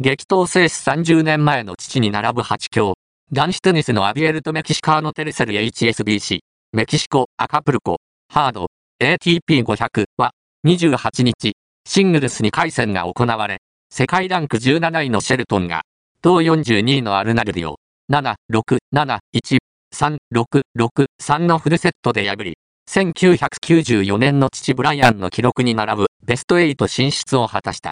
激闘生死30年前の父に並ぶ8強。男子テニスのアビエルとメキシカーノテルセル HSBC、メキシコ、アカプルコ、ハード、ATP500 は、28日、シングルス2回戦が行われ、世界ランク17位のシェルトンが、同42位のアルナルディを、7、6、7、1、3、6、6、3のフルセットで破り、1994年の父ブライアンの記録に並ぶベスト8進出を果たした。